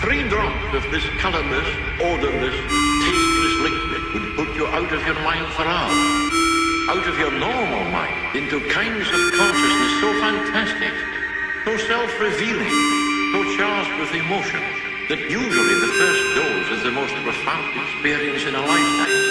Three drops of this colorless, odorless, tasteless liquid would put you out of your mind for hours. Out of your normal mind into kinds of consciousness so fantastic, so self-revealing, so charged with emotion, that usually the first dose is the most profound experience in a lifetime.